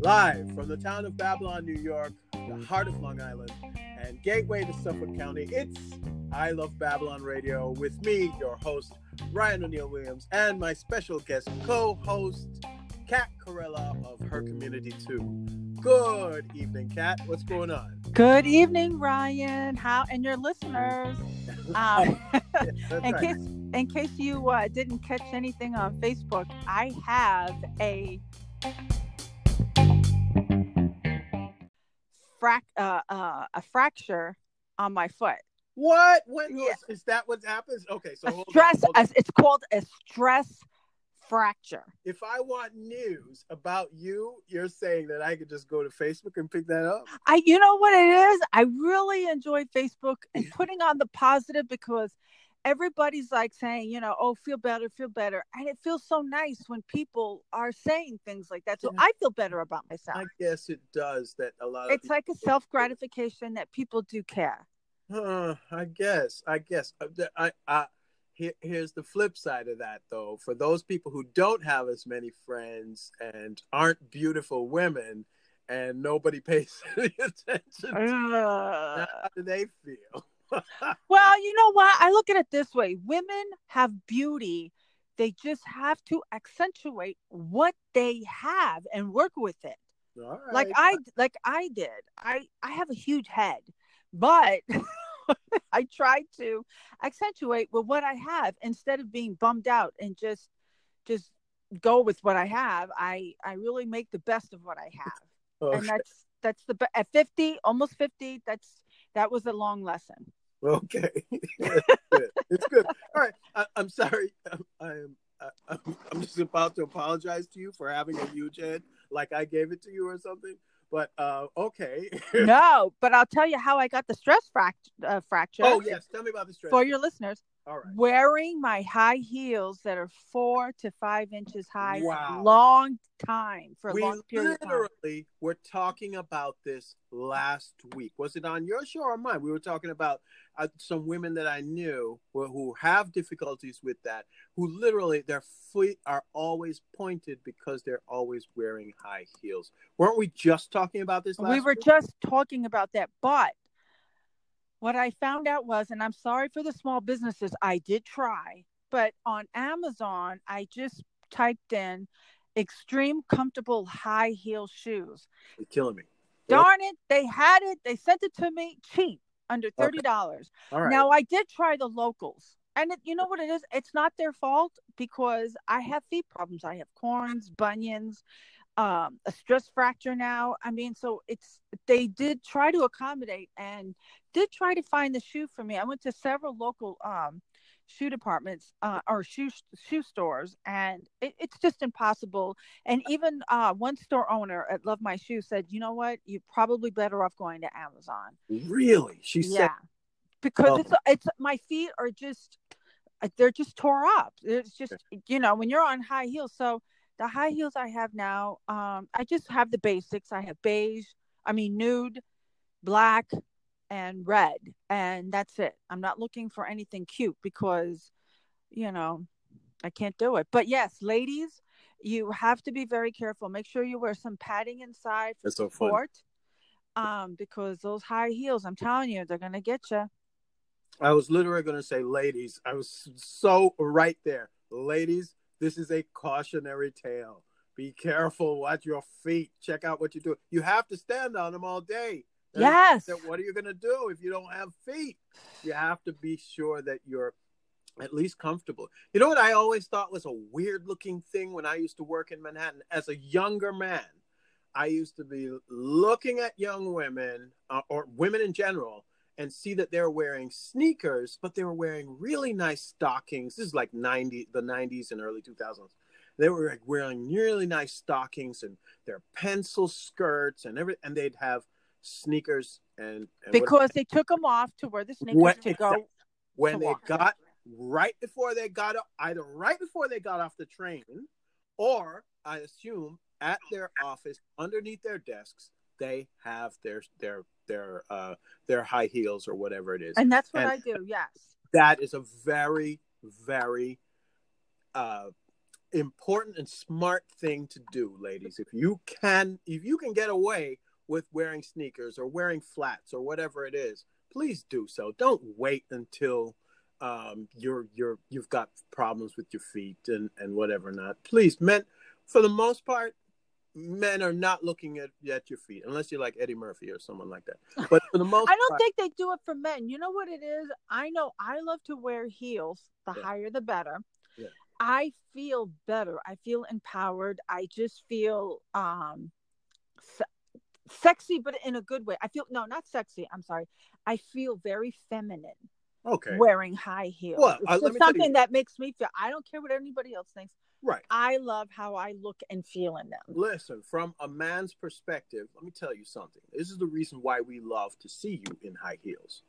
Live from the town of Babylon, New York, the heart of Long Island, and gateway to Suffolk County, it's I Love Babylon Radio with me, your host, Ryan O'Neill Williams, and my special guest co host, Kat Corella of Her Community 2. Good evening, Kat. What's going on? Good evening, Ryan. How and your listeners. Um, in right. case in case you uh, didn't catch anything on Facebook, I have a frac uh, uh, a fracture on my foot. What? When Yeah. is that what happens? Okay, so A hold on, stress. on. a- it's called a stress fracture. If I want news about you, you're saying that I could just go to Facebook and pick that up? I, you know what it is? I really enjoy Facebook and putting on the positive because everybody's like saying, you know, oh, feel better, feel better. And it feels so nice when people are saying things like that. So Yeah. I feel better about myself. I guess it does that a lot of It's like a self gratification that people do care. Huh, I guess. I guess. Uh, the- I, I, here, here's the flip side of that, though. For those people who don't have as many friends and aren't beautiful women, and nobody pays any attention, to Ugh. how do they feel? well, you know what? I look at it this way women have beauty. They just have to accentuate what they have and work with it. Like. I like I did. I I have a huge head, but I try to accentuate with what I have instead of being bummed out and just just go with what I have. I I really make the best of what I have, oh, and that's that's the at fifty, almost fifty. That's that was a long lesson. Okay, it's good. It's good. All right, I, I'm sorry. Um, I'm, I'm I'm I'm just about to apologize to you for having a huge head, like I gave it to you or something. But uh, okay. no, but I'll tell you how I got the stress fract- uh, fracture. oh yes, tell me about the stress. for your listeners. All right. wearing my high heels that are four to five inches high Wow. long time for a we long period of time. We literally were talking about this last week. Was it on your show or mine? We were talking about uh, some women that I knew who, who have difficulties with that, who literally their feet are always pointed because they're always wearing high heels. Weren't we just talking about this? Last We were week? just talking about that, but what I found out was, and I'm sorry for the small businesses, I did try, but on Amazon, I just typed in extreme comfortable high heel shoes. You're killing me. Darn it, they had it. They sent it to me cheap, under thirty dollars. Right. Now I did try the locals, and it, you know what it is? It's not their fault because I have feet problems. I have corns, bunions, um, a stress fracture now. I mean, so it's they did try to accommodate and did try to find the shoe for me. I went to several local um, shoe departments uh, or shoe shoe stores, and it, it's just impossible. And even uh, one store owner at Love My Shoe said, "You know what? You're probably better off going to Amazon." really? She said. yeah because Oh. it's it's my feet are just they're just tore up it's just you know when you're on high heels so the high heels i have now um i just have the basics. I have beige i mean nude black and red and that's it. I'm not looking for anything cute because you know i can't do it. But yes ladies you have to be very careful. Make sure you wear some padding inside for That's so support um because those high heels i'm telling you they're gonna get you I was literally going to say, ladies. I was so right there. Ladies, this is a cautionary tale. Be careful. Watch your feet. Check out what you do. You have to stand on them all day. Is- yes that what are you going to do if you don't have feet? You have to be sure that you're at least comfortable. You know what I always thought was a weird looking thing when I used to work in Manhattan as a younger man? I used to be looking at young women uh, or women in general and see that they're wearing sneakers, but they were wearing really nice stockings. This is like 90 the 90s and early 2000s. They were like wearing really nice stockings and their pencil skirts and every and they'd have sneakers and, and because they took them off to wear the sneakers What- to go when to they walk. got right before they got either right before they got off the train or I assume at their office underneath their desks they have their their their uh their high heels or whatever it is. and that's what And- i do yes that is a very very uh important and smart thing to do, ladies. If you can, if you can get away with wearing sneakers or wearing flats or whatever it is, please do so. Don't wait until um, you're you're you've got problems with your feet and and whatever not. Please, men, for the most part, men are not looking at, at your feet unless you're like Eddie Murphy or someone like that. But for the most, I don't part, think they do it for men. You know what it is? I know I love to wear heels. The Yeah. higher, the better. Yeah. I feel better. I feel empowered. I just feel um se- sexy, but in a good way. I feel no, not sexy. I'm sorry. I feel very feminine okay, wearing high heels. Well, uh, me tell you- something that makes me feel. I don't care what anybody else thinks. right. I love how I look and feel in them. Listen, from a man's perspective, let me tell you something. This is the reason why we love to see you in high heels.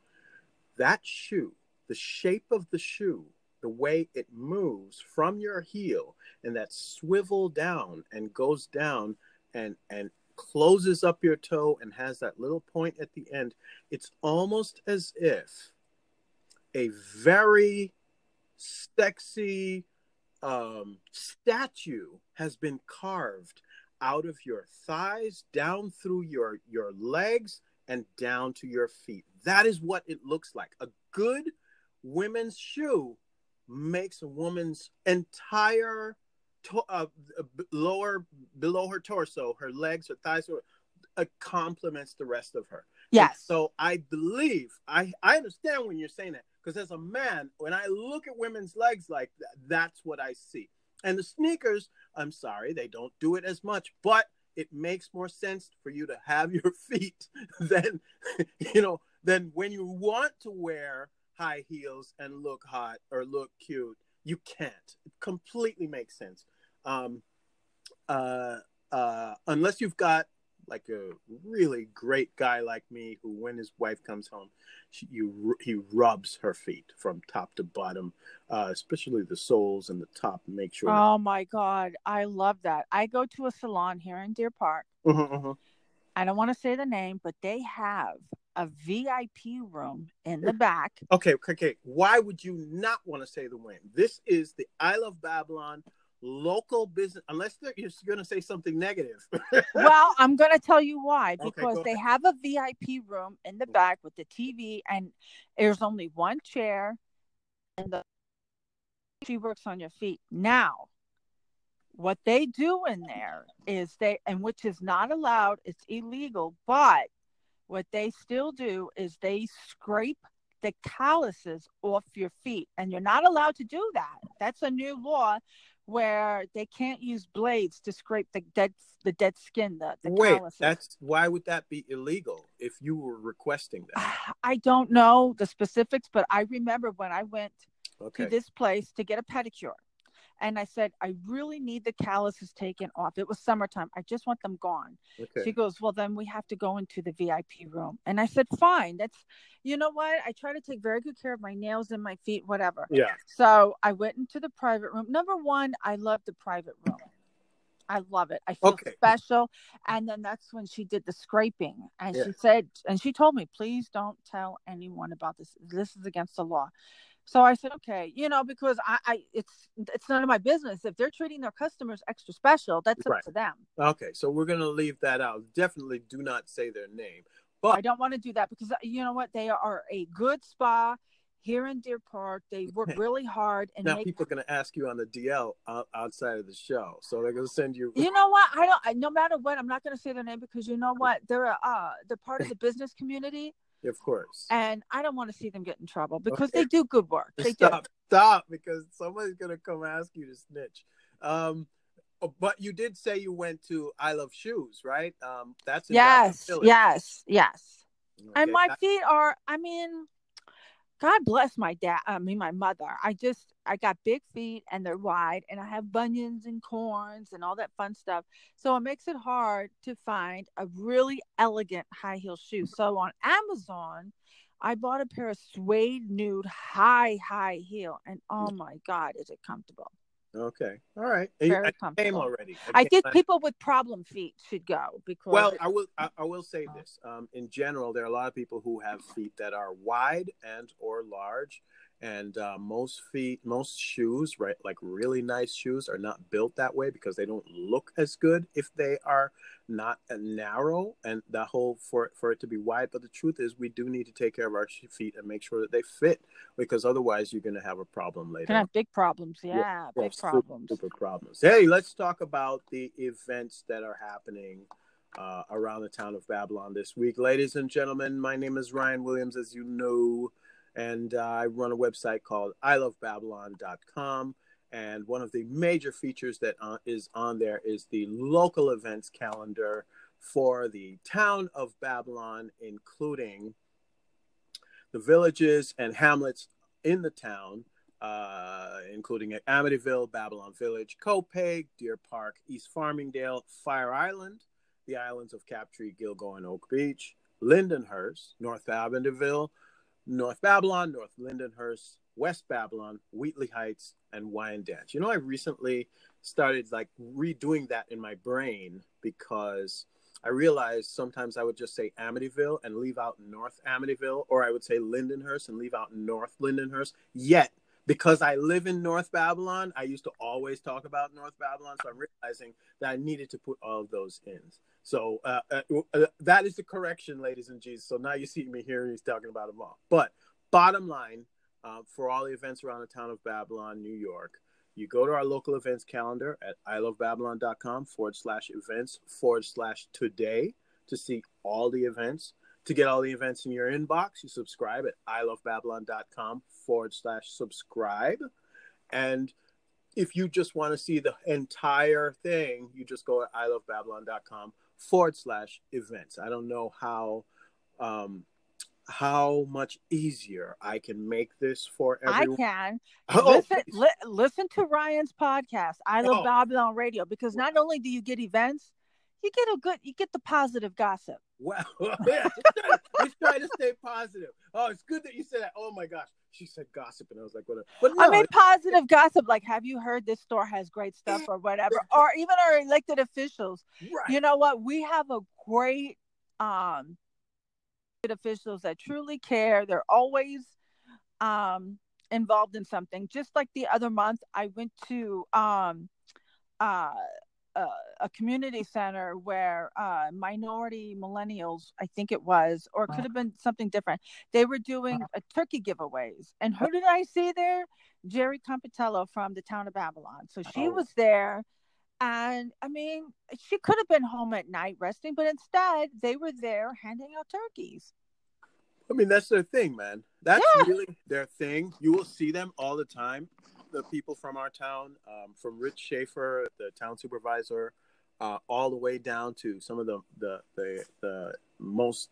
That shoe, the shape of the shoe, the way it moves from your heel and that swivel down and goes down and and closes up your toe and has that little point at the end, it's almost as if a very sexy um, statue has been carved out of your thighs, down through your your legs, and down to your feet. That is what it looks like. A good women's shoe makes a woman's entire to- uh, lower below her torso, her legs, her thighs, uh, complements the rest of her. Yes. So I believe I I understand when you're saying that because as a man, when I look at women's legs like that, that's what I see. And the sneakers, I'm sorry, they don't do it as much, but it makes more sense for you to have your feet than you know than when you want to wear high heels and look hot or look cute. You can't. It completely makes sense. Um, uh, uh, unless you've got like a really great guy like me who when his wife comes home she, you he rubs her feet from top to bottom uh, especially the soles and the top make sure Oh my God. I love that. I go to a salon here in Deer Park. Mhm, mhm. I don't want to say the name, but they have a VIP room in the back. okay okay okay why would you not want to say the name? this is the i love babylon local business unless they're, you're going to say something negative well, I'm going to tell you why. Because go they have a VIP room in the back with the TV, and there's only one chair, and the she works on your feet. Now, what they do in there is they, and which is not allowed, it's illegal, but what they still do is they scrape the calluses off your feet, and you're not allowed to do that. That's a new law where they can't use blades to scrape the dead the dead skin, the, the wait calluses. that's why would that be illegal if you were requesting that I don't know the specifics, but I remember when I went okay to this place to get a pedicure. And I said, I really need the calluses taken off. It was summertime. I just want them gone. okay She goes, Well, then we have to go into the VIP room. And I said, Fine. That's, you know what? I try to take very good care of my nails and my feet, whatever. yeah So I went into the private room. Number one, I love the private room. I love it. I feel Okay. special. And then that's when she did the scraping. And Yeah. she said, and she told me, please don't tell anyone about this. This is against the law. So I said, okay, you know, because I, I it's it's none of my business. If they're treating their customers extra special, that's up to them. Okay, so we're gonna leave that out. Definitely do not say their name. But I don't want to do that because uh, you know what? They are a good spa here in Deer Park. They work really hard and now make people are gonna ask you on the DL outside of the show, so they're gonna send you. You know what? I don't. I, no matter what, I'm not going to say their name because you know what? They're a, uh, they're part of the business community, of course. and I don't want to see them get in trouble because Okay. they do good work. They stop, stop, because somebody's gonna come ask you to snitch. Um, oh, but you did say you went to I Love Shoes, right? Um, that's do. Diamond Yes, yes, yes. And my feet are. I mean, God bless my dad. I mean, my mother. I just I got big feet and they're wide, and I have bunions and corns and all that fun stuff. So it makes it hard to find a really elegant high heel shoe. So on Amazon. I bought a pair of suede nude high high heel, and oh my god, is it comfortable? Okay, all right. Very I came already. I came- think people with problem feet should go because Well, I will. I, I will say this. Um, in general, there are a lot of people who have feet that are wide and or large, and uh, most feet most shoes right like really nice shoes are not built that way because they don't look as good if they are not narrow and that whole for for it to be wide. But the truth is we do need to take care of our feet and make sure that they fit because otherwise you're going to have a problem later. Have big problems. Yeah, yeah big super, problems. super problems. Hey let's talk about the events that are happening uh, around the town of babylon this week. Ladies and gentlemen my name is ryan williams as you know and uh, I run a website called ilovebabylon.com. And one of the major features that uh, is on there is the local events calendar for the town of Babylon, including the villages and hamlets in the town, uh, including Amityville, Babylon Village, Copiague, Deer Park, East Farmingdale, Fire Island, the islands of Captree, Gilgo, and Oak Beach, Lindenhurst, North Amityville, North Babylon, North Lindenhurst, West Babylon, Wheatley Heights, and Wyandanch. You know, I recently started like redoing that in my brain because I realized sometimes I would just say Amityville and leave out North Amityville, or I would say Lindenhurst and leave out North Lindenhurst. Yet, because I live in North Babylon, I used to always talk about North Babylon. So I'm realizing that I needed to put all of those in. So uh, uh, uh, that is the correction, ladies and G's. So now you see me here, he's talking about them all. But bottom line, uh, for all the events around the town of Babylon, New York, you go to our local events calendar at ilovebabylon.com forward slash events forward slash today to see all the events. To get all the events in your inbox, you subscribe at ilovebabylon.com forward slash subscribe. And if you just want to see the entire thing, you just go at ilovebabylon.com forward slash events. I don't know how um, how much easier I can make this for everyone. I can. Oh, listen, li- listen to Ryan's podcast, I Love oh. Babylon Radio, because not only do you get events, you get a good, you get the positive gossip. Wow. yeah, let's try, to stay positive. Oh, it's good that you said that. Oh my gosh. She said gossip, and I was like, whatever. But no, I mean, positive gossip. Like, have you heard this store has great stuff or whatever? or even our elected officials. Right. You know what? We have a great um officials that truly care. They're always um involved in something. Just like the other month, I went to um uh a, a community center where uh, minority millennials, I think it was, or it could have been something different. They were doing a turkey giveaways, and who did I see there? Jerry Compitello from the town of Babylon. So she oh. was there, and I mean, she could have been home at night resting, but instead they were there handing out turkeys. I mean, that's their thing, man. That's yeah. really their thing. You will see them all the time the people from our town, um, from Rich Schaffer, the town supervisor, uh, all the way down to some of the the the, the most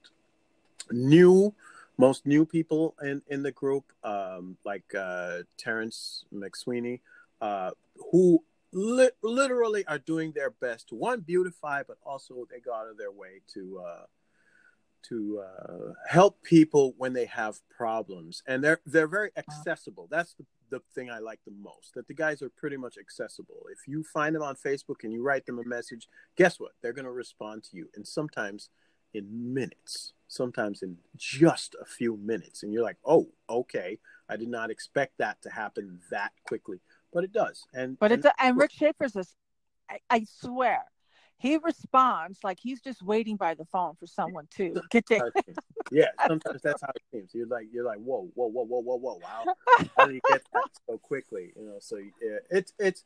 new most new people in in the group, um, like uh, Terence McSweeney, uh, who li- literally are doing their best to one beautify, but also they go out of their way to uh, to uh, help people when they have problems, and they're they're very accessible. That's the the thing I like the most. That the guys are pretty much accessible. If you find them on Facebook and you write them a message, guess what? They're going to respond to you, and sometimes in minutes, sometimes in just a few minutes, and you're like, "Oh, okay, I did not expect that to happen that quickly." But it does, and but and, it's a, and Rick Schaffer's this. I, I swear, he responds like he's just waiting by the phone for someone to get to. yeah, sometimes that's how it seems. You're like, you're like, whoa, whoa, whoa, whoa, whoa, whoa, wow! How do you get that so quickly? You know, so yeah, it's it's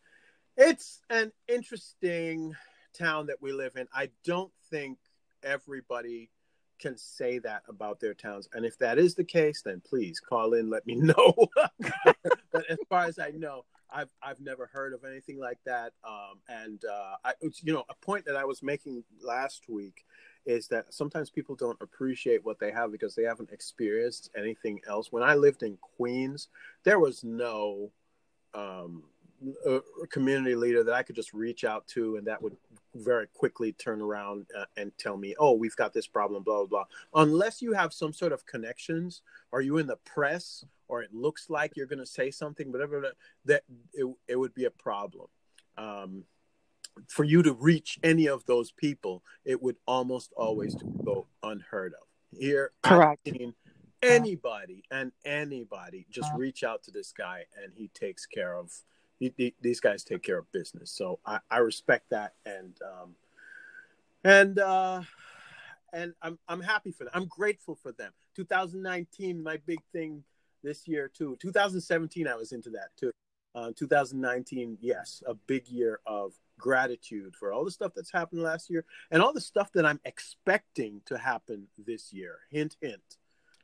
it's an interesting town that we live in. I don't think everybody can say that about their towns, and if that is the case, then please call in, let me know. but as far as I know, I've I've never heard of anything like that. Um, and uh, I, you know, a point that I was making last week is that sometimes people don't appreciate what they have because they haven't experienced anything else. When I lived in Queens, there was no um, community leader that I could just reach out to, and that would very quickly turn around uh, and tell me, "Oh, we've got this problem." Blah blah blah. Unless you have some sort of connections, are you in the press, or it looks like you're going to say something, whatever that it, it would be a problem. Um, for you to reach any of those people, it would almost always go unheard of. Here, correct. Anybody and anybody just reach out to this guy and he takes care of he, he, these guys take care of business so i, I respect that and um and uh and i'm i'm happy for them i'm grateful for them 2019 my big thing this year too 2017 i was into that too uh, 2019 yes a big year of gratitude for all the stuff that's happened last year and all the stuff that i'm expecting to happen this year hint hint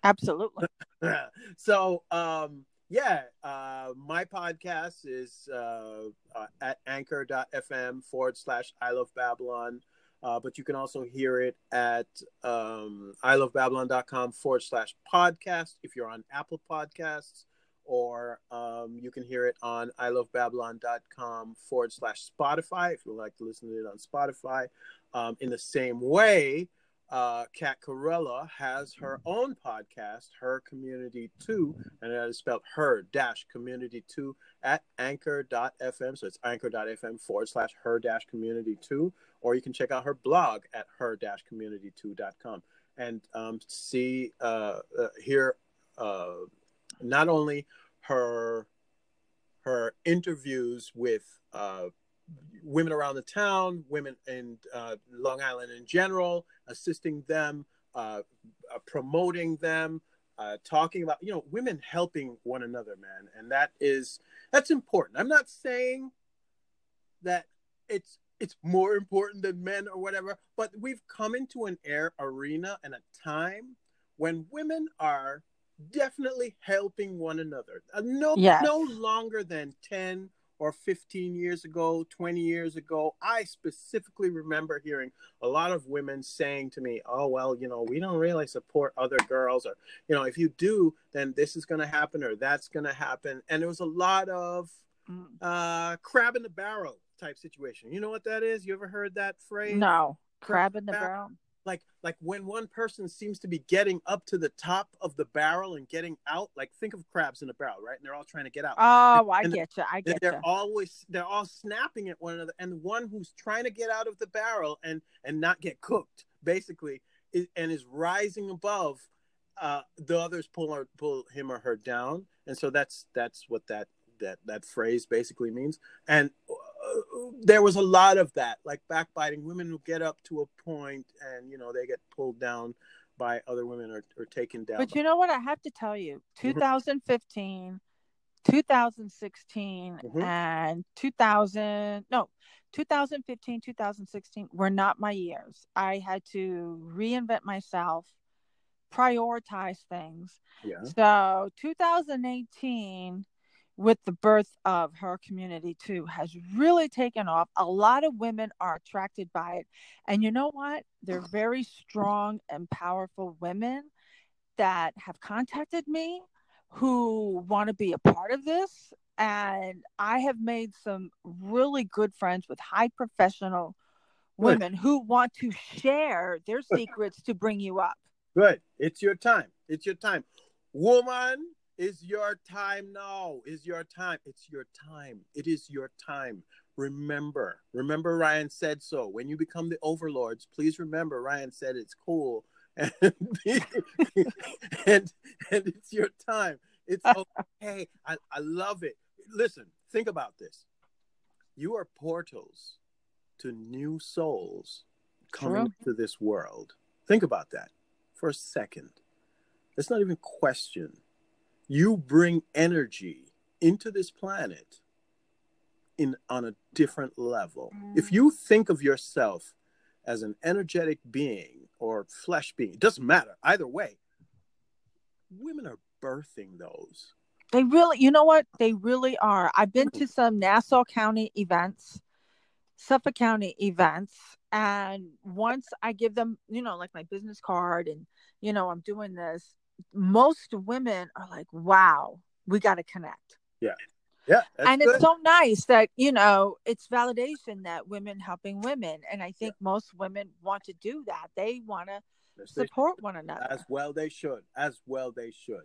Absolutely. so, um, yeah, uh, my podcast is uh, uh, at anchor.fm forward slash I love Babylon. Uh, but you can also hear it at um, ilovebabylon.com forward slash podcast if you're on Apple Podcasts, or um, you can hear it on ilovebabylon.com forward slash Spotify if you like to listen to it on Spotify. Um, in the same way, uh, Kat Corella has her own podcast, Her Community 2, and that is spelled her dash community 2 at anchor.fm. So it's anchor.fm forward slash her dash community 2. Or you can check out her blog at her-community2.com and um, see, uh, uh, uh, not only her her interviews with uh, women around the town, women in uh, Long Island in general, assisting them, uh, uh, promoting them, uh, talking about you know women helping one another, man, and that is that's important. I'm not saying that it's it's more important than men or whatever, but we've come into an air arena and a time when women are definitely helping one another. Uh, no, Yes. no longer than ten or 15 years ago, 20 years ago, I specifically remember hearing a lot of women saying to me, Oh, well, you know, we don't really support other girls, or, you know, if you do, then this is going to happen or that's going to happen. And there was a lot of Mm, uh, crab in the barrel type situation. You know what that is? You ever heard that phrase? No. Crab in the barrel. like like when one person seems to be getting up to the top of the barrel and getting out like think of crabs in a barrel right and they're all trying to get out Oh, I and- get you. I get they're you. always they're all snapping at one another and the one who's trying to get out of the barrel and and not get cooked basically is, and is rising above uh the others pull her pull him or her down and so that's that's what that that that phrase basically means and there was a lot of that like backbiting women will get up to a point and you know they get pulled down by other women or, or taken down But you know what? I have to tell you, 2015, 2016, Mhm. and 2000, no, 2015, 2016 were not my years. I had to reinvent myself, prioritize things. yeah So 2018, with the birth of her community too, has really taken off. A lot of women are attracted by it. And you know what? They're very strong and powerful women that have contacted me who want to be a part of this. And I have made some really good friends with high professional Good. women who want to share their secrets to bring you up. Good. It's your time. It's your time. Woman, is your time now. Is your time. It's your time. It is your time. Remember. Remember Ryan said so. When you become the overlords, please remember Ryan said it's cool. And and, and it's your time. It's okay. I, I love it. Listen, think about this. You are portals to new souls coming True. to this world. Think about that for a second. Let's not even question. You bring energy into this planet in on a different level. If you think of yourself as an energetic being or flesh being, it doesn't matter. Either way, women are birthing those. They really, you know what? They really are. I've been to some Nassau County events, Suffolk County events, and once I give them, you know, like my business card and, you know, I'm doing this, most women are like, wow, we got to connect. Yeah, Yeah. and good. it's so nice that, you know, it's validation that women helping women. And I think most women want to do that. They want to Yes, support one another. as well they should. As well they should.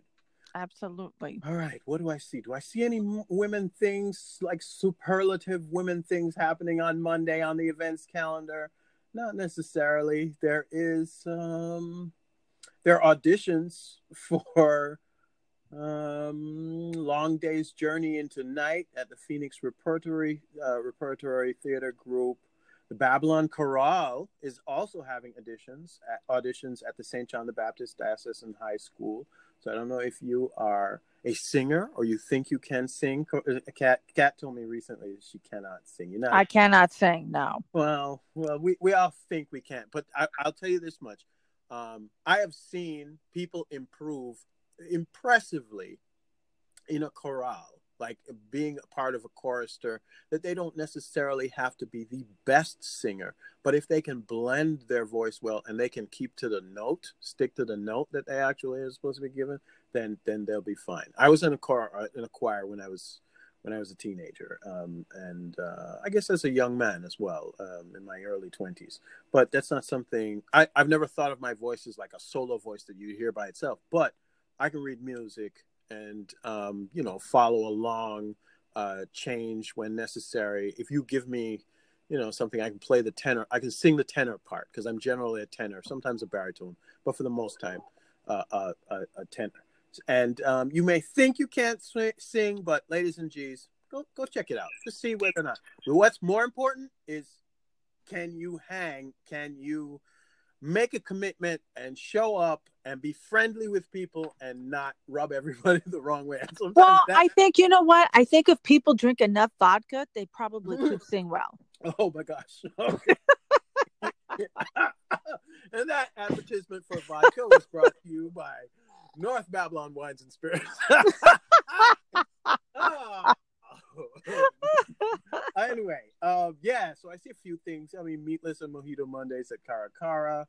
Absolutely. All right, what do I see? Do I see any women things like superlative women things happening on Monday on the events calendar? Not necessarily. There is um there are auditions for um, Long Day's Journey into Night at the Phoenix Repertory uh, Repertory Theater Group. The Babylon Chorale is also having auditions at, auditions at the St. John the Baptist Diocesan High School. So I don't know if you are a singer or you think you can sing. Cat Kat told me recently she cannot sing. You know, I cannot sing. No. Well, well, we, we all think we can, but I, will tell you this much: um, I have seen people improve impressively in a chorale, like being a part of a chorister, that they don't necessarily have to be the best singer, but if they can blend their voice well and they can keep to the note, stick to the note that they actually are supposed to be given, then then they'll be fine. I was in a choir uh, in a choir when I was when I was a teenager, um, and uh, I guess as a young man as well, um, in my early twenties. But that's not something I, I've never thought of my voice as like a solo voice that you hear by itself. But I can read music and um, you know follow along, uh, change when necessary. If you give me, you know, something I can play the tenor, I can sing the tenor part because I'm generally a tenor, sometimes a baritone, but for the most time, uh, uh, a tenor. And um, you may think you can't sing, but ladies and G's, go go check it out. Just see whether or not. But what's more important is, can you hang? Can you make a commitment and show up and be friendly with people and not rub everybody the wrong way. well, that... I think you know what? I think if people drink enough vodka, they probably could sing well. Oh my gosh. Okay. and that advertisement for vodka was brought to you by North Babylon Wines and Spirits. oh. anyway, um, yeah, so I see a few things. I mean, Meatless and Mojito Mondays at Cara Cara.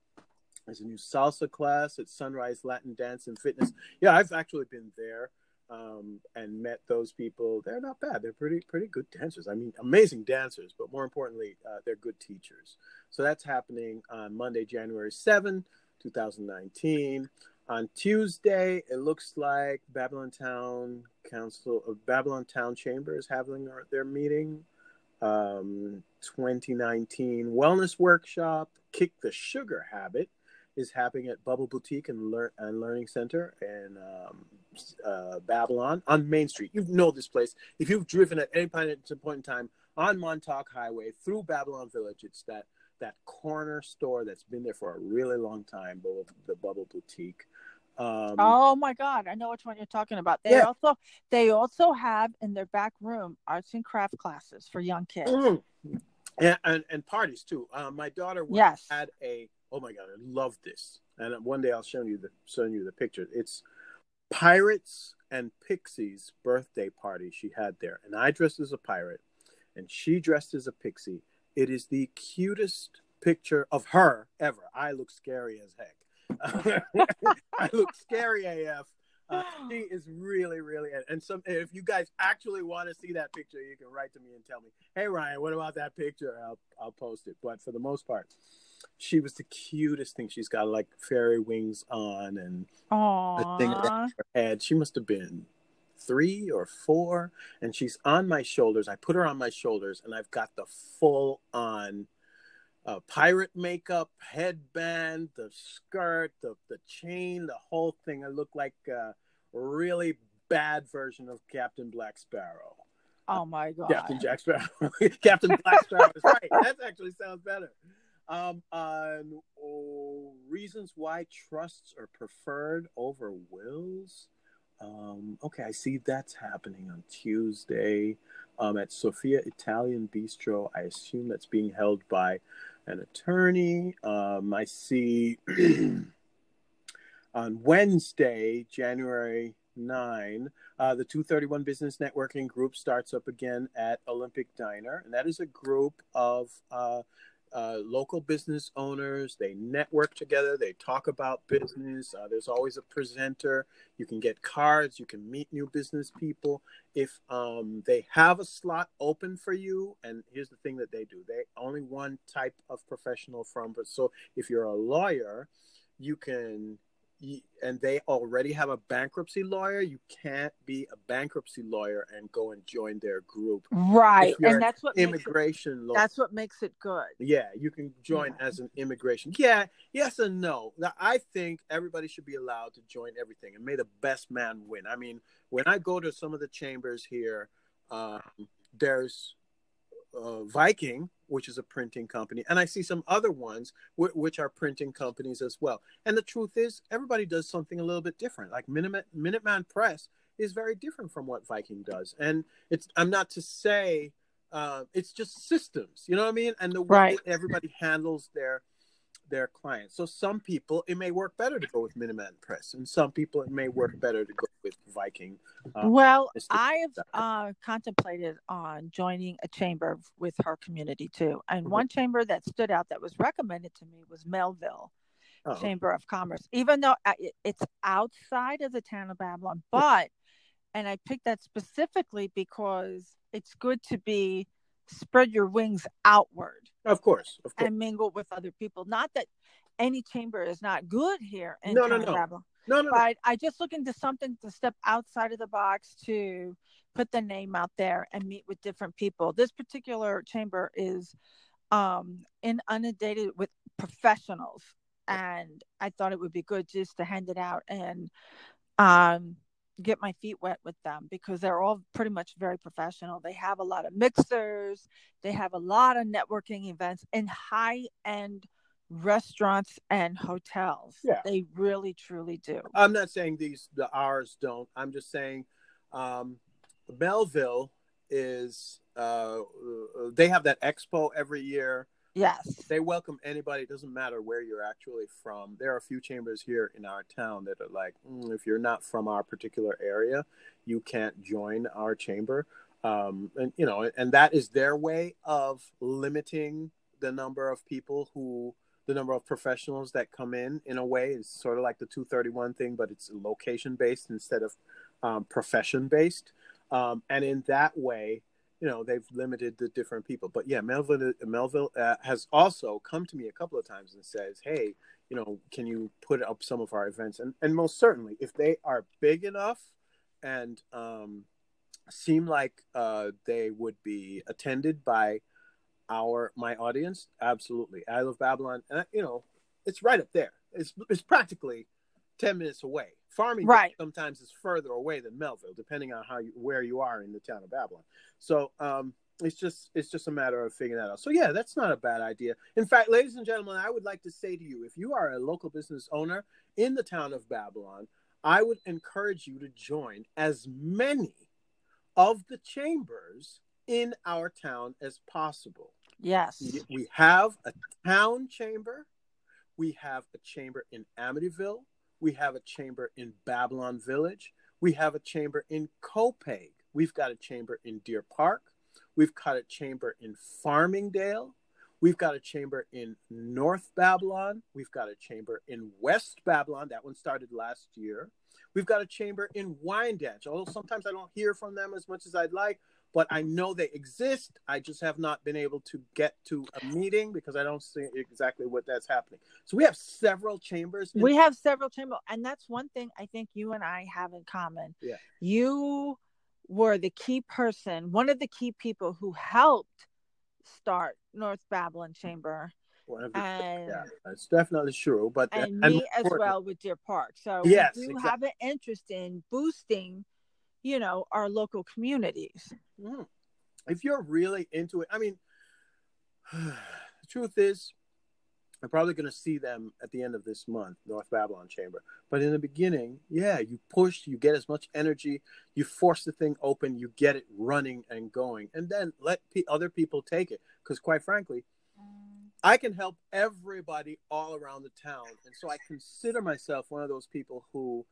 There's a new salsa class at Sunrise Latin Dance and Fitness. Yeah, I've actually been there um, and met those people. They're not bad. They're pretty pretty good dancers. I mean, amazing dancers, but more importantly, uh, they're good teachers. So that's happening on Monday, January 7, 2019. On Tuesday, it looks like Babylon Town Council of Babylon Town Chamber is having their meeting. Um, 2019 Wellness Workshop, Kick the Sugar Habit, is happening at Bubble Boutique and, Lear- and Learning Center in um, uh, Babylon on Main Street. You know this place. If you've driven at any point in time on Montauk Highway through Babylon Village, it's that that corner store that's been there for a really long time, both the Bubble Boutique. Um, oh my God, I know which one you're talking about. They yeah. also they also have in their back room arts and craft classes for young kids. Mm-hmm. Yeah, and, and parties too. Um, my daughter yes. had a oh my God, I love this. And one day I'll show you the show you the picture. It's Pirates and Pixies birthday party she had there, and I dressed as a pirate, and she dressed as a pixie. It is the cutest picture of her ever. I look scary as heck. I look scary AF. Uh, she is really, really, and some. If you guys actually want to see that picture, you can write to me and tell me, "Hey Ryan, what about that picture?" I'll I'll post it. But for the most part, she was the cutest thing. She's got like fairy wings on and Aww. a thing around her head. She must have been three or four, and she's on my shoulders. I put her on my shoulders, and I've got the full on uh, pirate makeup, headband, the skirt, the the chain, the whole thing. I look like a really bad version of Captain Black Sparrow. Oh my god, Captain Jack Sparrow, Captain Black Sparrow is right. That actually sounds better. Um, on oh, reasons why trusts are preferred over wills. Um, okay, I see that's happening on Tuesday um, at Sophia Italian Bistro. I assume that's being held by an attorney. Um, I see on Wednesday, January 9, uh, the 231 Business Networking Group starts up again at Olympic Diner. And that is a group of uh, uh, local business owners. They network together. They talk about business. Uh, there's always a presenter. You can get cards. You can meet new business people. If um, they have a slot open for you, and here's the thing that they do: they only one type of professional from. But so if you're a lawyer, you can and they already have a bankruptcy lawyer, you can't be a bankruptcy lawyer and go and join their group. right, and that's what makes it, Immigration law. that's what makes it good. Yeah, you can join Yeah. as an immigration. Yeah, yes and no. Now, I think everybody should be allowed to join everything, and may the best man win. I mean, when I go to some of the chambers here, um, there's uh, Viking, which is a printing company, and I see some other ones wh- which are printing companies as well. And the truth is, everybody does something a little bit different. Like Minuteman, Minuteman Press is very different from what Viking does, and it's. I'm not to say uh, it's just systems, you know what I mean, and the way Right. everybody handles their their clients. So some people it may work better to go with Minuteman Press, and some people it may work better to go with Viking. Uh, well, I have uh, contemplated on joining a chamber with her community too, and Mhm. one chamber that stood out that was recommended to me was Melville. oh, Chamber of Commerce, even though uh, it's outside of the town of Babylon. But, and I picked that specifically because it's good to be spread your wings outward of course, of course. and mingle with other people. Not that any chamber is not good here in No, no, no. No, no, no. but I just looking to something to step outside of the box to put the name out there and meet with different people. This particular chamber is um in inundated with professionals and I thought it would be good just to hand it out and um get my feet wet with them because they're all pretty much very professional. They have a lot of mixers, they have a lot of networking events in high end restaurants and hotels. Yeah. They really truly do. I'm not saying these the ours don't. I'm just saying um, Melville is uh, they have that expo every year. Yes. They welcome anybody. It doesn't matter where you're actually from. There are a few chambers here in our town that are like, mm, if you're not from our particular area, you can't join our chamber. Um, and you know, and that is their way of limiting the number of people who, the number of professionals that come in. In a way, it's sort of like the 231 thing, but it's location based instead of um, profession based. Um, and in that way, you know they've limited the different people. But yeah melville melville uh, has also come to me a couple of times and says hey you know can you put up some of our events? And and most certainly if they are big enough and um seem like uh they would be attended by our my audience absolutely. I love babylon and you know it's right up there. It's it's practically 10 minutes away farming Right. sometimes is further away than melville depending on how you where you are in the town of babylon so um, it's just it's just a matter of figuring that out. So yeah, that's not a bad idea. In fact, ladies and gentlemen, I would like to say to you, if you are a local business owner in the town of Babylon, I would encourage you to join as many of the chambers in our town as possible. Yes. We have a town chamber. We have a chamber in Amityville. We have a chamber in Babylon Village. We have a chamber in Copiague. We've got a chamber in Deer Park. We've got a chamber in Farmingdale. We've got a chamber in North Babylon. We've got a chamber in West Babylon. That one started last year. We've got a chamber in Wyandanch. Although sometimes I don't hear from them as much as I'd like, but I know they exist. I just have not been able to get to a meeting because I don't see exactly what that's happening. So we have several chambers. in- we have several chambers and that's one thing i think you and i have in common Yeah. you were the key person one of the key people who helped start north babylon chamber and yeah, that's definitely true. But and and me as well with deer park so Yes, we do exactly. have an interest in boosting you know our local communities Mm. If you're really into it, I mean, the truth is, I'm probably going to see them at the end of this month, North Babylon Chamber. But in the beginning, yeah, you push, you get as much energy, you force the thing open, you get it running and going, and then let pe other people take it. Because quite frankly, I can help everybody all around the town, and so I consider myself one of those people who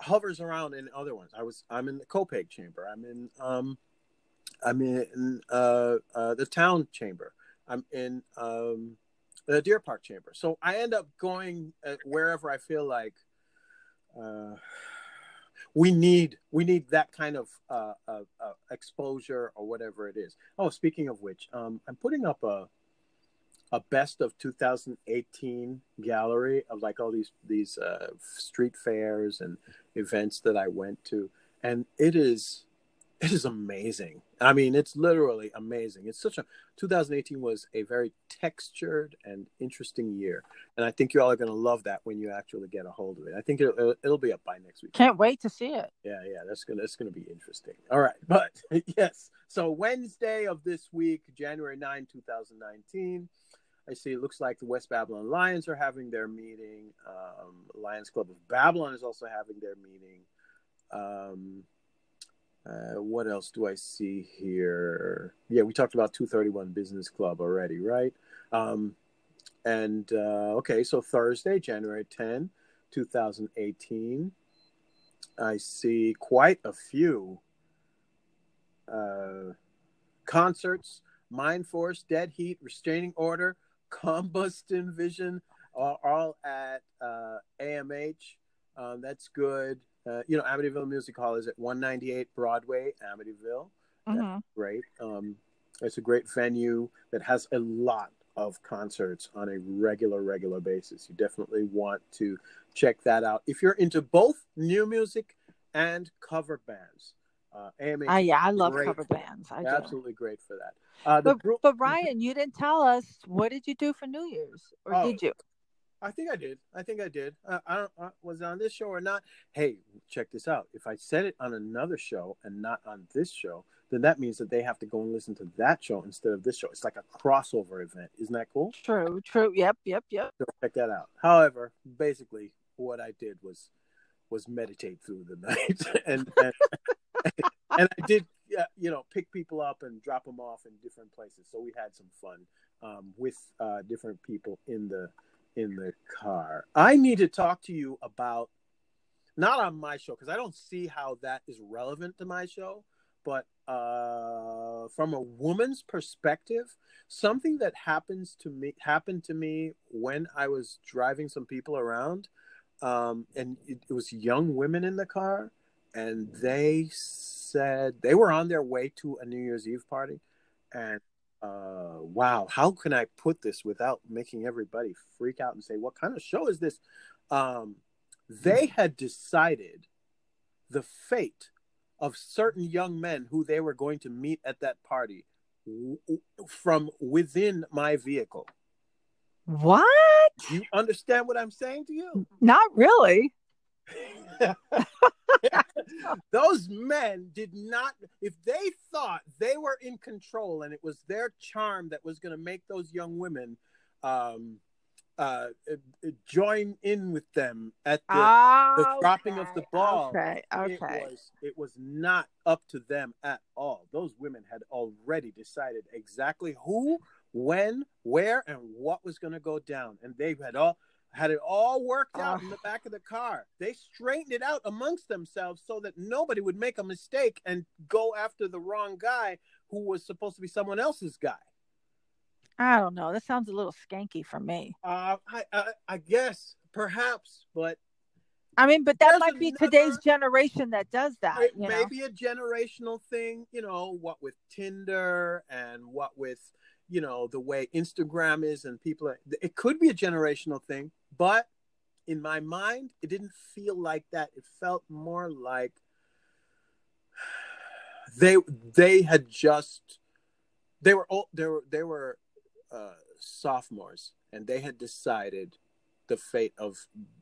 hovers around in other ones. I was I'm in the Copiague chamber. I'm in um I'm in uh, uh the town chamber. I'm in um the Deer Park chamber. So I end up going uh, wherever I feel like uh we need we need that kind of uh, uh, uh, exposure or whatever it is. Oh, speaking of which, um, I'm putting up a a best of 2018 gallery of like all these these uh, street fairs and events that I went to, and it is it is amazing. I mean, it's literally amazing. It's such a 2018 was a very textured and interesting year, and I think you all are going to love that when you actually get a hold of it. I think it'll, it'll be up by next week. Can't wait to see it. Yeah, yeah, that's gonna that's gonna be interesting. All right, but yes, so Wednesday of this week, January 9, 2019. I see it looks like the West Babylon Lions are having their meeting. Um, Lions Club of Babylon is also having their meeting. Um, uh, what else do I see here? Yeah, we talked about 231 Business Club already, right? Um, and uh, okay, so Thursday, January 10, 2018, I see quite a few uh, concerts Mind Force, Dead Heat, Restraining Order, Combustion Vision are all at uh, AMH. Um, that's good. Uh, you know, Amityville Music Hall is at 198 Broadway, Amityville. That's hmm great. Um, it's a great venue that has a lot of concerts on a regular, regular basis. You definitely want to check that out. If you're into both new music and cover bands, uh, AMH Ah, yeah, I love cover bands. I absolutely great for that. Uh, the But, Bru- but Ryan, you didn't tell us what did you do for New Year's, or Oh. did you? I think I did. I think I did. Uh, I don't. Uh, was it on this show or not? Hey, check this out. If I said it on another show and not on this show, then that means that they have to go and listen to that show instead of this show. It's like a crossover event. Isn't that cool? True, true. Yep, yep, yep. So check that out. However, basically, what I did was was meditate through the night, and and, and I did, you know, pick people up and drop them off in different places. So we had some fun um, with uh, different people in the in the car. I need to talk to you about not on my show because I don't see how that is relevant to my show, but uh, from a woman's perspective, something that happens to me happened to me when I was driving some people around, um, and it, it was young women in the car, and they said they were on their way to a New Year's Eve party, and uh, wow, how can I put this without making everybody freak out and say, "What kind of show is this?" Um, they had decided the fate of certain young men who they were going to meet at that party w- from within my vehicle. What? You understand what I'm saying to you? Not really. Those men did not, if they thought they were in control and it was their charm that was going to make those young women um, uh, uh, join in with them at the, Oh, dropping of the ball. Okay, it was it was not up to them at all. Those women had already decided exactly who, when, where, and what was going to go down, and they had all had it all worked out in the back of the car. They straightened it out amongst themselves so that nobody would make a mistake and go after the wrong guy who was supposed to be someone else's guy. I don't know. That sounds a little skanky for me. Uh, I, I I guess perhaps, but I mean, but that might be another- today's generation that does that. it you may know? be a generational thing you know what with tinder and what with you know the way instagram is and people are, it could be a generational thing but in my mind it didn't feel like that. It felt more like they they had just they were all they were they were uh sophomores and they had decided the fate of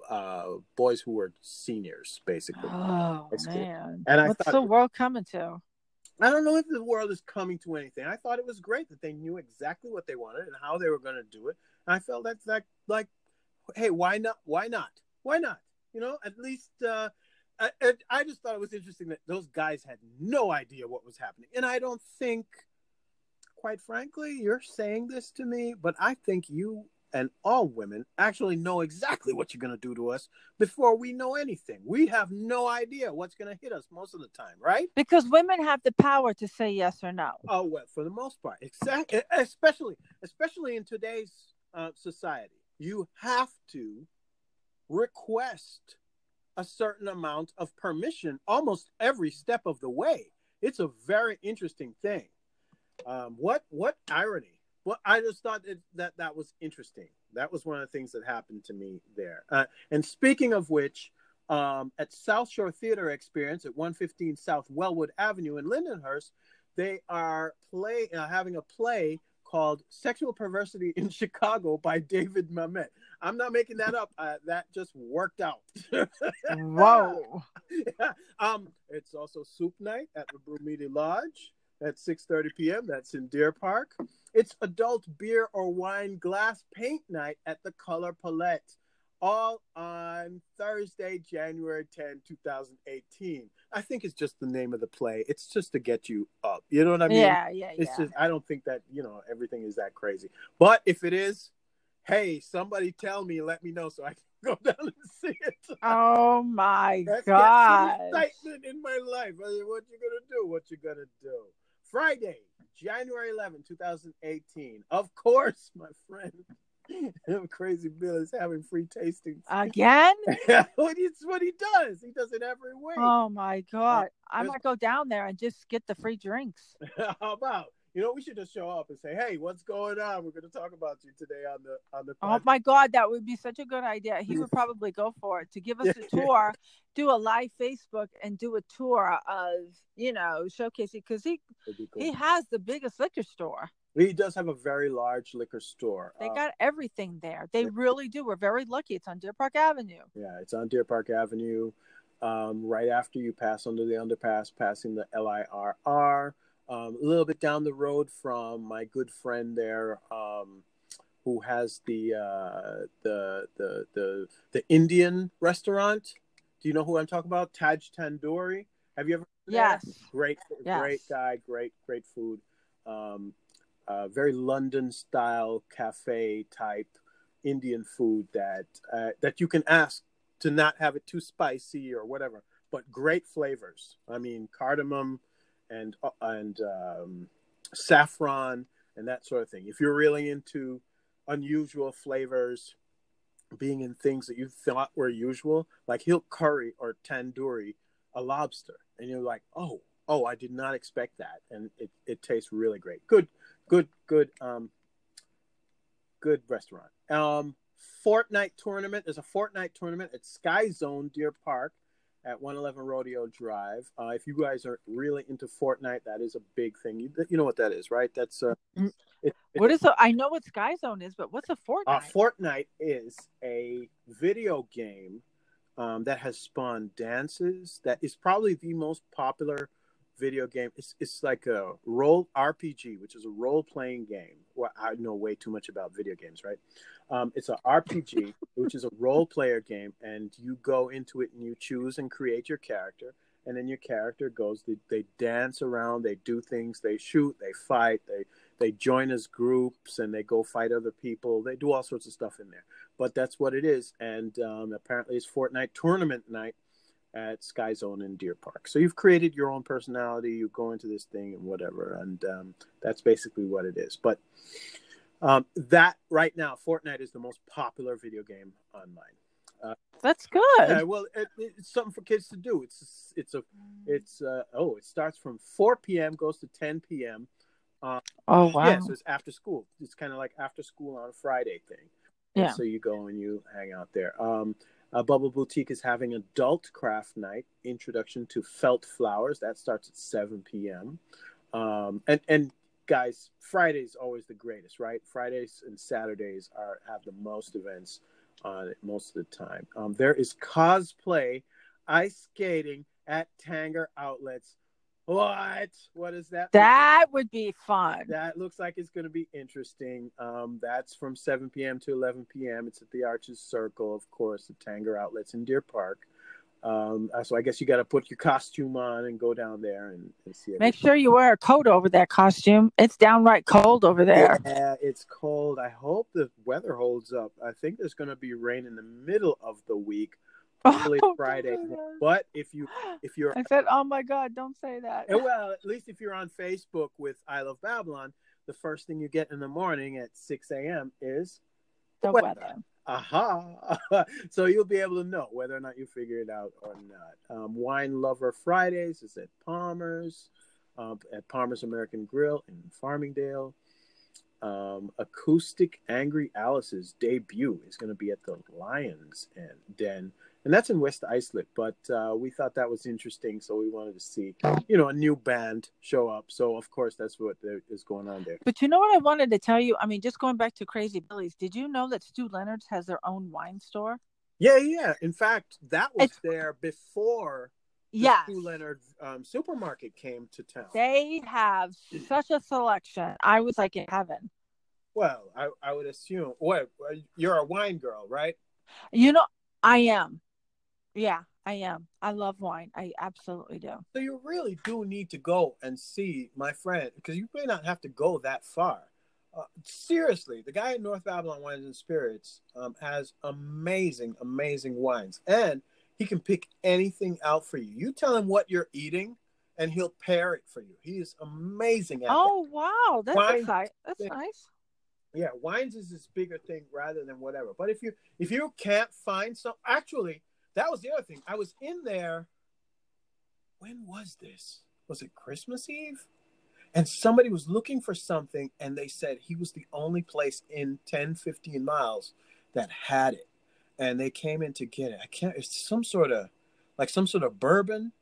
uh boys who were seniors basically. Oh man, And I what's thought- the world coming to? I don't know if the world is coming to anything. I thought it was great that they knew exactly what they wanted and how they were going to do it. And I felt that's like, like, hey, why not? Why not? Why not? You know, at least uh, I- I just thought it was interesting that those guys had no idea what was happening. And I don't think, quite frankly, you're saying this to me, but I think you and all women actually know exactly what you're going to do to us before we know anything. We have no idea what's going to hit us most of the time, right? Because women have the power to say yes or no. Oh well, for the most part, exactly. Especially, especially in today's uh, society, you have to request a certain amount of permission almost every step of the way. It's a very interesting thing. Um, what what irony well, I just thought that, that that was interesting. That was one of the things that happened to me there. Uh, and speaking of which, um, at South Shore Theater Experience at 115 South Wellwood Avenue in Lindenhurst, they are play uh, having a play called "Sexual Perversity in Chicago" by David Mamet. I'm not making that up. Uh, that just worked out. Whoa! yeah. Um, it's also soup night at the Brumidi Lodge at 6:30 p.m. That's in Deer Park. It's adult beer or wine glass paint night at the Color Palette, all on Thursday, January 10, 2018. I think it's just the name of the play. It's just to get you up. You know what I mean? Yeah, yeah, It's yeah. just I don't think that you know everything is that crazy. But if it is, hey, somebody tell me, let me know so I can go down and see it. Oh my god! excitement in my life. I mean, What you gonna do? What you gonna do? Friday, January 11, 2018. Of course, my friend. Crazy Bill is having free tasting. Again? what, he, what he does. He does it every week. Oh my god! I might go down there and just get the free drinks. How about? You know, we should just show up and say, "Hey, what's going on? We're going to talk about you today on the on the." Oh my god, that would be such a good idea. He would probably go for it to give us a tour, do a live Facebook, and do a tour of you know showcasing because he be cool. he has the biggest liquor store. He does have a very large liquor store. They Uh, got everything there. They really do. We're very lucky. It's on Deer Park Avenue. Yeah, it's on Deer Park Avenue, um, right after you pass under the underpass, passing the LIRR. Um, a little bit down the road from my good friend there, um, who has the uh, the the the the Indian restaurant. Do you know who I'm talking about? Taj Tandoori. Have you ever? Yes. Great, Yes. great guy. Great, great food. Um, uh, very London style cafe type Indian food that uh, that you can ask to not have it too spicy or whatever, but great flavors. I mean, cardamom and uh, and um, saffron and that sort of thing. If you're really into unusual flavors, being in things that you thought were usual, like he'll curry or tandoori a lobster, and you're like, oh, oh, I did not expect that, and it, it tastes really great. Good, good, good, um, good restaurant. Um, Fortnite tournament. There's a Fortnite tournament at Sky Zone Deer Park at 111 Rodeo Drive. Uh, if you guys are really into Fortnite, that is a big thing. You, you know what that is, right? That's uh, Mm. it, it- What is the? I know what Sky Zone is, but what's a Fortnite? uh, Fortnite is a video game um, that has spawned dances. That is probably the most popular video game. It's, it's like a role RPG, which is a role playing game. Well, I know way too much about video games, right? Um, it's an RPG, which is a role player game, and you go into it and you choose and create your character. And then your character goes. They, they dance around. They do things. They shoot. They fight. They they join as groups and they go fight other people. They do all sorts of stuff in there. But that's what it is. And um, apparently, it's Fortnite tournament night at Sky Zone in Deer Park. So you've created your own personality. You go into this thing and whatever, and um, that's basically what it is. But um, that right now, Fortnite is the most popular video game online. That's good. Yeah, well, it, it's something for kids to do. It's it's a it's uh, oh, it starts from 4 p.m. goes to 10 p.m. oh wow. Yeah, so it's after school. It's kind of like after school on a Friday thing. Yeah. So you go and you hang out there. Um, uh, Bubble Boutique is having adult craft night, introduction to felt flowers. That starts at 7 p.m. Um, and and guys, Friday's always the greatest, right? Fridays and Saturdays are have the most events on it most of the time. Um, there is cosplay, ice skating at Tanger Outlets. What? What is that? that would be fun. That looks like it's going to be interesting. Um, that's from 7 p.m. to 11 p.m. It's at the Arches Circle, of course, the Tanger Outlets in Deer Park. Um, uh, so I guess you got to put your costume on and go down there and, and see. Make sure you wear a coat over that costume. It's downright cold over there. Yeah, it's cold. I hope the weather holds up. I think there's going to be rain in the middle of the week, Oh, Friday. don't say that. But if you if you're I said, "Oh my God, don't say that." Well, at least if you're on Facebook with I Love Babylon, the first thing you get in the morning at 6 a.m. is the weather. weather. aha. so you'll be able to know whether or not you figure it out or not. Um, Wine Lover Fridays is at Palmer's, um, at Palmer's American Grill in Farmingdale. um, Acoustic Angry Alice's debut is going to be at the Lions and Den, and that's in West Islip. But uh, we thought that was interesting, so we wanted to see, you know, a new band show up. So of course, that's what is going on there. But you know what I wanted to tell you? I mean, just going back to Crazy Billy's, did you know that Stew Leonard's has their own wine store? Yeah, yeah. In fact, that was it's... there before yes. Stu Leonard um, supermarket came to town. They have such a selection. I was like in heaven. Well, I, I would assume. What you're a wine girl, right? You know, I am. Yeah, I am. I love wine. I absolutely do. So you really do need to go and see my friend because you may not have to go that far. Uh, seriously, the guy at North Babylon Wines and Spirits um, has amazing, amazing wines, and he can pick anything out for you. You tell him what you're eating, and he'll pair it for you. He is amazing at Oh that. wow, that's wines, exciting. That's nice. Yeah, wines is this bigger thing rather than whatever. But if you if you can't find some, actually, that was the other thing. I was in there. When was this? Was it Christmas Eve? And somebody was looking for something, and they said he was the only place in 10, 15 miles that had it and they came in to get it. I can't. It's some sort of like some sort of bourbon,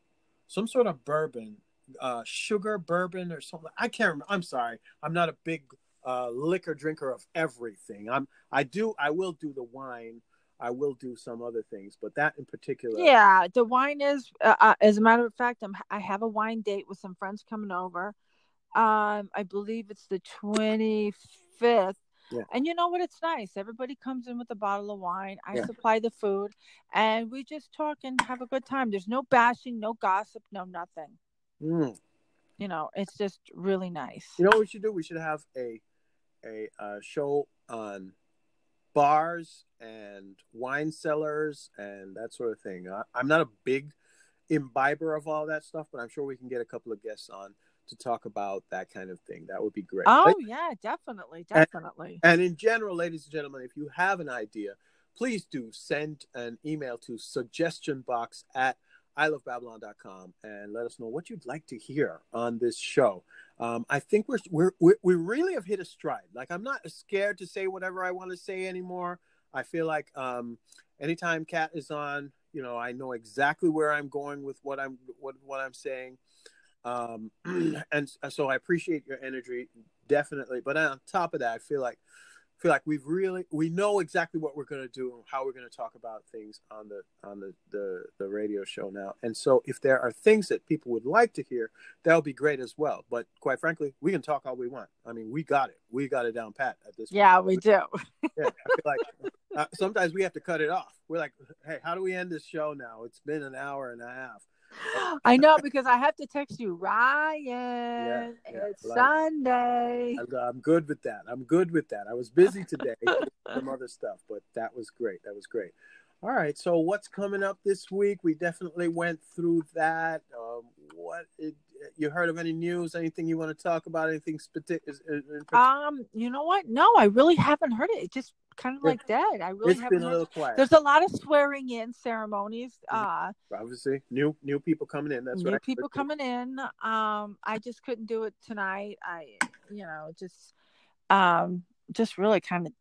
some sort of bourbon, uh, sugar bourbon or something. I can't remember. I'm sorry. I'm not a big uh, liquor drinker of everything. I'm. I do. I will do the wine. I will do some other things, but that in particular. Yeah, the wine is. Uh, uh as a matter of fact, I'm. I have a wine date with some friends coming over. Um, I believe it's the 25th yeah. And you know what? It's nice. Everybody comes in with a bottle of wine. I yeah. supply the food, and we just talk and have a good time. There's no bashing, no gossip, no nothing. Mm. You know, it's just really nice. You know what we should do? We should have a a uh, show on bars and wine cellars and that sort of thing. I, I'm not a big imbiber of all that stuff, but I'm sure we can get a couple of guests on to talk about that kind of thing. That would be great. Oh, but, yeah, definitely. Definitely. And, and, in general, ladies and gentlemen, if you have an idea, please do send an email to suggestionbox at ilovebabylon.com and let us know what you'd like to hear on this show. Um, I think we're, we're, we really have hit a stride. Like, I'm not scared to say whatever I want to say anymore. I feel like um, anytime Kat is on, you know, I know exactly where I'm going with what I'm what what I'm saying. Um, and so I appreciate your energy, definitely. But on top of that, I feel like feel like we've really we know exactly what we're going to do and how we're going to talk about things on the on the, the the radio show now. And so if there are things that people would like to hear that would be great as well. But quite frankly we can talk all we want. I mean we got it. We got it down pat at this yeah point. we do. Yeah like uh, sometimes we have to cut it off. We're like hey how do we end this show now? It's been an hour and a half I know because I have to text you, Ryan. Yeah, yeah, it's like, Sunday. I'm, good with that. I'm good with that. I was busy today, some other stuff, but that was great. That was great. All right. So what's coming up this week? We definitely went through that. Um, what it, you heard of any news? Anything you want to talk about? Anything specific? Um, you know what? No, I really haven't heard it. It just kind of like dead. I really it's haven't. been a little quiet. There's a lot of swearing in ceremonies. Mm-hmm. Uh, Obviously, new new people coming in. That's new right. people coming in. Um, I just couldn't do it tonight. I, you know, just, um, just really kind of.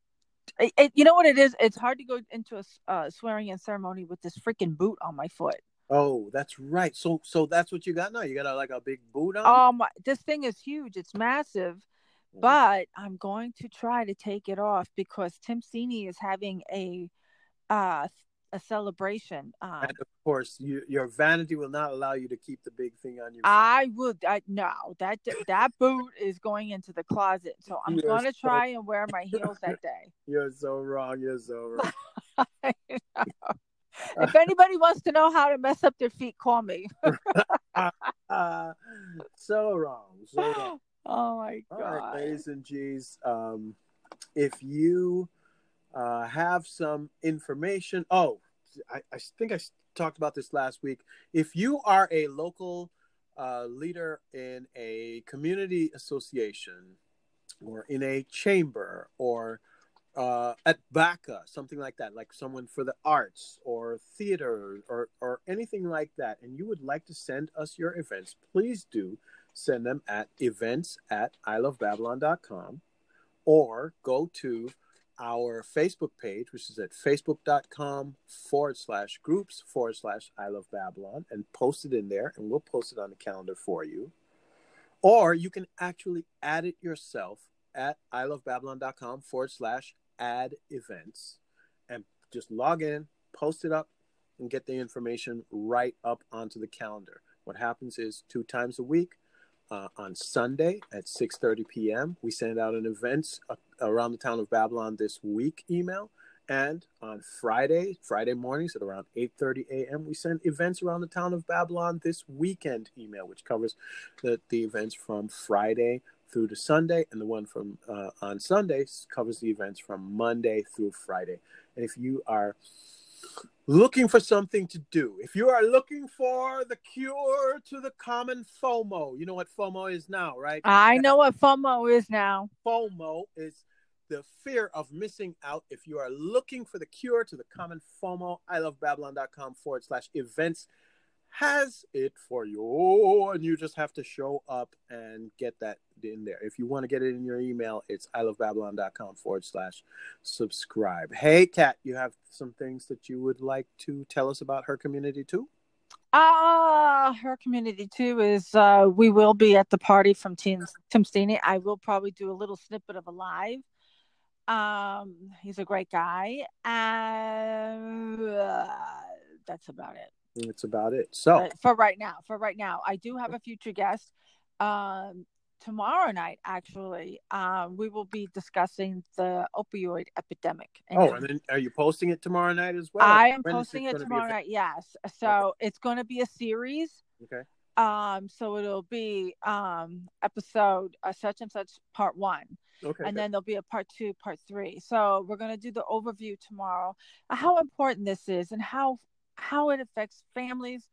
It, it, you know what it is? It's hard to go into a uh, swearing in ceremony with this freaking boot on my foot. Oh, that's right. So, so that's what you got now. You got a, like a big boot on. Um, this thing is huge. It's massive but I'm going to try to take it off because Tim Sini is having a uh a celebration. Um, and of course, you, your vanity will not allow you to keep the big thing on you. I would. I no that that boot is going into the closet, so I'm going to so, try and wear my heels that day. You're so wrong. You're so wrong. if anybody wants to know how to mess up their feet, call me. uh, so wrong. So wrong. Oh my god. All right, ladies and G's. Um, if you uh, have some information, oh, I, I, think I talked about this last week. If you are a local uh, leader in a community association or in a chamber or uh, at BACCA, something like that, like someone for the arts or theater or, or anything like that, and you would like to send us your events, please do send them at events at ilovebabylon.com or go to our Facebook page, which is at facebook.com forward slash groups forward slash I love Babylon, and post it in there, and we'll post it on the calendar for you. Or you can actually add it yourself at ilovebabylon.com forward slash add events and just log in, post it up, and get the information right up onto the calendar. What happens is two times a week, uh, on Sunday at 6:30 p.m. We send out an events uh, around the town of Babylon this week email, and on Friday, Friday mornings at around 8:30 a.m. we send events around the town of Babylon this weekend email, which covers the, the events from Friday through to Sunday, and the one from uh, on Sunday covers the events from Monday through Friday. And if you are looking for something to do, if you are looking for the cure to the common FOMO, you know what FOMO is now, right? I know what FOMO is now. FOMO is the fear of missing out. If you are looking for the cure to the common FOMO, I love babylon.com forward slash events has it for you and you just have to show up and get that in there if you want to get it in your email it's ilovebabylon.com forward slash subscribe hey kat you have some things that you would like to tell us about her community too Ah, uh, her community too is uh, we will be at the party from Tim Tim. I will probably do a little snippet of a live. Um, he's a great guy, and uh, that's about it. That's about it. So for right now, for right now, I do have a future guest. Um, tomorrow night, actually, um, we will be discussing the opioid epidemic. oh, and then are you posting it tomorrow night as well? I am posting it, tomorrow night. Yes. So okay. it's going to be a series. Okay. Um, so it'll be um episode uh, such and such part one. Okay. And then there'll be a part two, part three. So we're going to do the overview tomorrow, how important this is and how how it affects families,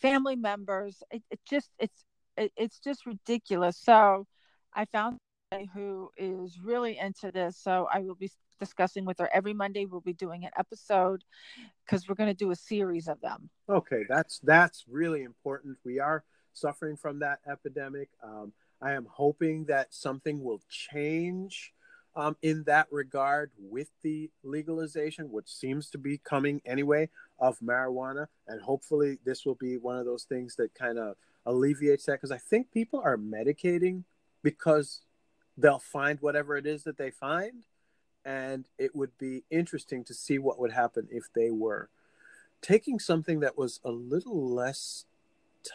family members. It, it just it's it, it's just ridiculous. So I found who is really into this. So I will be discussing with her every Monday. We'll be doing an episode because we're going to do a series of them. Okay, that's that's really important. We are suffering from that epidemic. Um, I am hoping that something will change um, in that regard with the legalization, which seems to be coming anyway, of marijuana. And hopefully, this will be one of those things that kind of alleviates that. Because I think people are medicating because they'll find whatever it is that they find. And it would be interesting to see what would happen if they were taking something that was a little less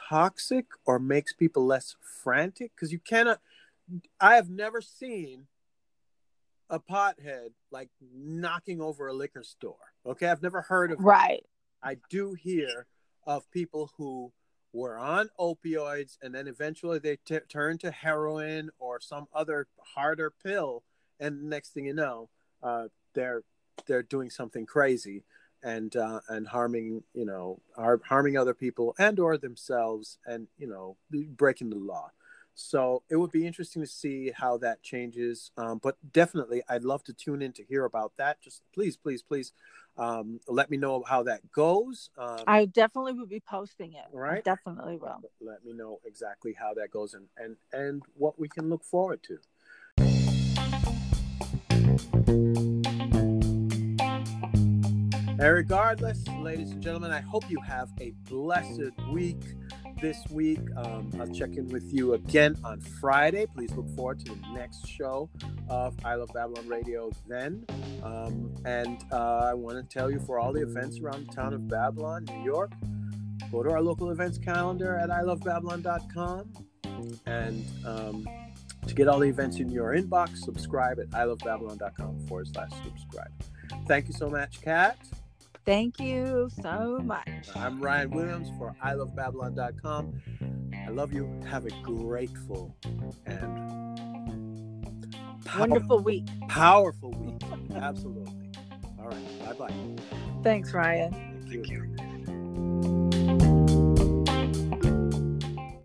toxic or makes people less frantic. Because you cannot, I have never seen a pothead like knocking over a liquor store. Okay, I've never heard of right. I do hear of people who were on opioids and then eventually they t- turn to heroin or some other harder pill, and next thing you know, uh, they're they're doing something crazy and uh, and harming you know har- harming other people and or themselves and you know breaking the law. So it would be interesting to see how that changes. Um, but definitely, I'd love to tune in to hear about that. Just please, please, please um, let me know how that goes. Um, I definitely will be posting it. Right. I definitely will. Let me know exactly how that goes and, and, and what we can look forward to. And regardless, ladies and gentlemen, I hope you have a blessed week this week. Um, I'll check in with you again on Friday. Please look forward to the next show of I Love Babylon Radio then. Um, and uh, I want to tell you for all the events around the town of Babylon, New York, go to our local events calendar at ilovebabylon.com. And um, to get all the events in your inbox, subscribe at ilovebabylon.com forward slash subscribe. Thank you so much, Kat. Thank you so much. I'm Ryan Williams for ilovebabylon.com. I love you. Have a grateful and wonderful week. Powerful week. Absolutely. All right. Bye bye. Thanks, Ryan. Thank you.